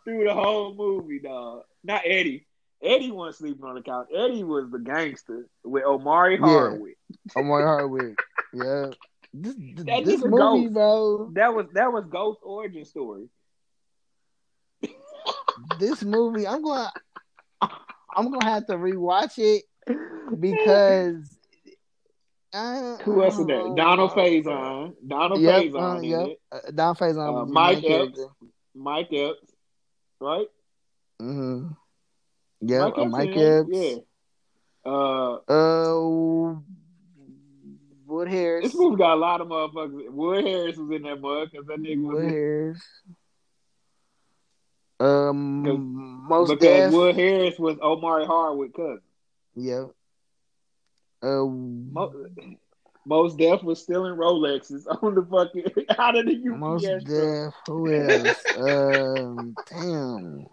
through the whole movie, dog. Not Eddie. Eddie wasn't sleeping on the couch. Eddie was the gangster with Omari Hardwick. Yeah. Omari Hardwick. yeah. This, that this movie, Ghost. bro. That was that was Ghost origin story. this movie, I'm gonna I'm gonna have to rewatch it because uh, who else is there? Donald Faison. Donald yep, Faison. Uh, yep. Uh, Donald Faison. Uh, Mike Epps. Mike Epps. Right. Mm-hmm. Yep. Mike, uh, Mike Epps. Yeah. Uh. Uh. Wood Harris. This movie got a lot of motherfuckers. Wood Harris was in that mug because that nigga Wood was Harris. Um, most because Def. Wood Harris was Omari Hardwick cousin. Yep. Uh, most, Mos Def was stealing Rolexes on the fucking out of the UPS. Mos Def. Who else? um, damn.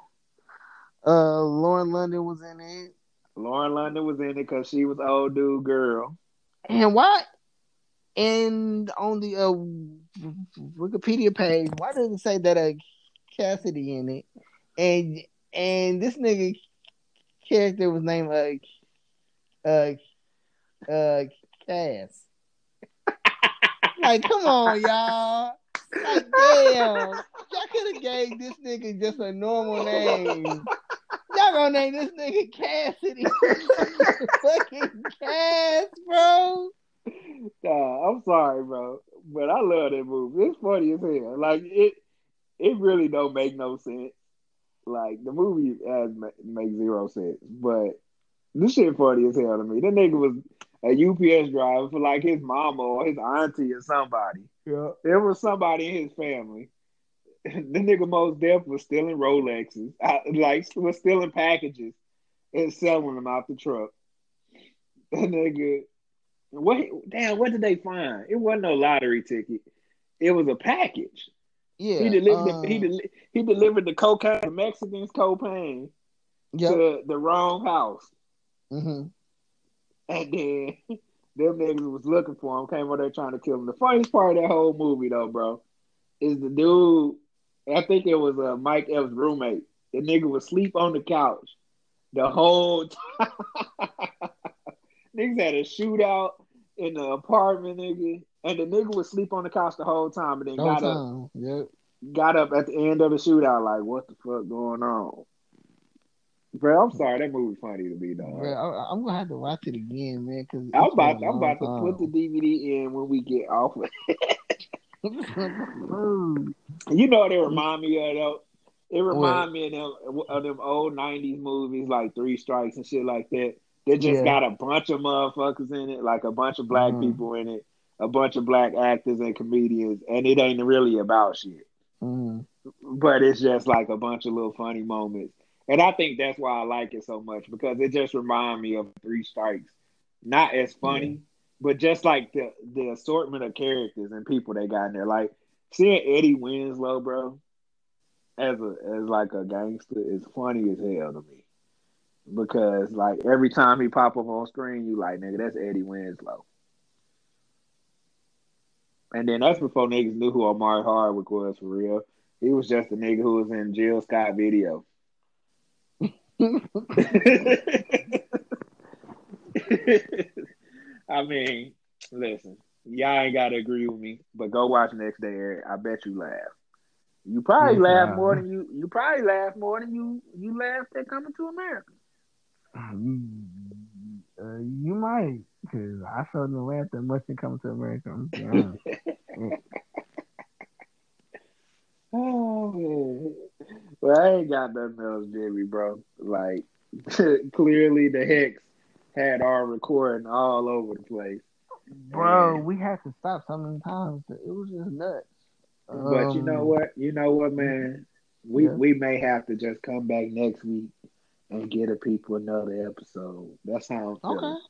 Uh, Lauren London was in it. Lauren London was in it because she was old dude girl. And what? And on the uh, Wikipedia page, why does it say that a uh, Cassidy in it? And and this nigga character was named uh uh uh Cass. like, come on, y'all. Like, damn. Y'all could have gave this nigga just a normal name. Y'all gonna name this nigga Cassidy. Fucking Cass, bro. Nah, I'm sorry, bro, but I love that movie. It's funny as hell. Like it, it really don't make no sense. Like the movie has make zero sense, but this shit funny as hell to me. That nigga was a UPS driver for like his mama or his auntie or somebody. Yeah, there was somebody in his family. the nigga Mos Def was stealing Rolexes, like was stealing packages and selling them out the truck. That nigga what? Damn, what did they find? It wasn't no lottery ticket. It was a package. Yeah, he delivered. Um, the, he del- he delivered the cocaine, the Mexicans cocaine, yep. to the wrong house. Mm-hmm. And then them niggas was looking for him. Came over there trying to kill him. The funniest part of that whole movie, though, bro, is the dude. I think it was uh, Mike Epps' roommate. The nigga would sleep on the couch the whole time. Niggas had a shootout in the apartment, nigga. And the nigga would sleep on the couch the whole time, and then got up. Yep. got up at the end of the shootout like, what the fuck going on? Bro, I'm sorry, that movie funny to me, dog. Bro, I, am gonna have to watch it again, man. Cause I'm about, I'm about to put the DVD in when we get off of it. you know what it remind me of though? It remind what? me of them of them old '90s movies like Three Strikes and shit like that. They just yeah. got a bunch of motherfuckers in it, like a bunch of black mm. people in it, a bunch of black actors and comedians, and it ain't really about shit. Mm. But it's just like a bunch of little funny moments. And I think that's why I like it so much because it just reminds me of Three Strikes. Not as funny, yeah. but just like the the assortment of characters and people they got in there. Like seeing Eddie Winslow, bro, as a as like a gangster is funny as hell to me. Because like every time he pop up on screen, you like, nigga, that's Eddie Winslow. And then that's before niggas knew who Omari Hardwick was for real. He was just a nigga who was in Jill Scott video. I mean, listen, y'all ain't gotta agree with me, but go watch next day. Eric. I bet you laugh. You probably laugh more than you. You probably laugh more than you. You laugh at coming to America. Uh, you might, because I sure didn't laugh that much in coming to America. oh man. Well, I ain't got nothing else, Jimmy, bro. Like, clearly the Hex had our recording all over the place. Bro, and, we had to stop so many times. It was just nuts. But um, you know um, what? You know what, man? We yeah. we may have to just come back next week and get a people another episode. That's how I'm feeling. Okay.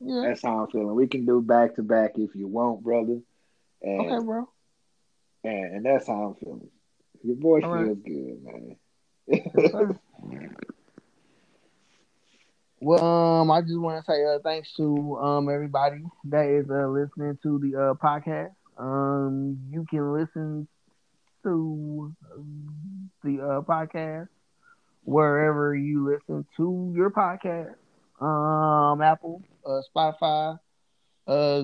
Yeah. That's how I'm feeling. We can do back to back if you want, brother. And, okay, bro. And, and that's how I'm feeling. Your voice All feels right. good, man. well, um, I just want to say uh, thanks to um everybody that is uh, listening to the uh, podcast. Um, you can listen to the uh, podcast wherever you listen to your podcast. Um, Apple, uh, Spotify, uh,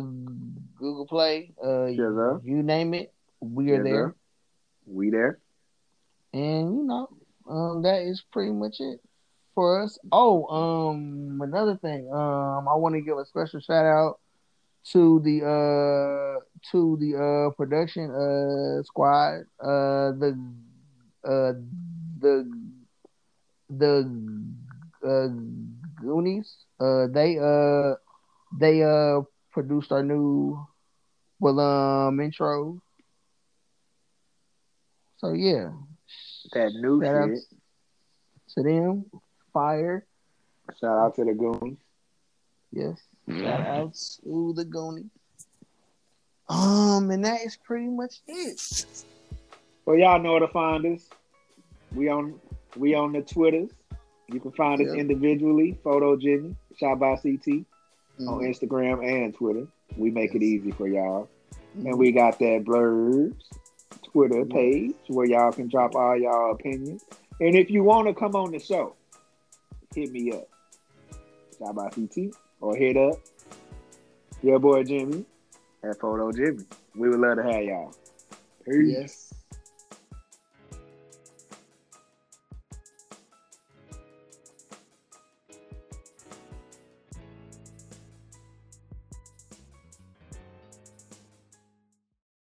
Google Play, uh, yes, you name it, we are yes, there. Sir. We there. And you know, um, that is pretty much it for us. Oh, um, another thing, um, I want to give a special shout out to the uh to the uh production uh squad, uh the uh the the uh Goonies. Uh, they uh they uh produced our new well um intro. So yeah, that new Shout shit. To them, fire. Shout out to the Goonies. Yes. Shout out to the Goonies. Um, and that is pretty much it. Well, y'all know where to find us. We on we on the Twitters. You can find us individually, Photo Jimmy, Shot by CT, mm-hmm. on Instagram and Twitter. We make yes. it easy for y'all. Mm-hmm. And we got that Blurbs Twitter mm-hmm. page where y'all can drop all y'all opinions. And if you want to come on the show, hit me up. Shot by CT or hit up your boy Jimmy at Photo Jimmy. We would love to have y'all. Peace. Yes.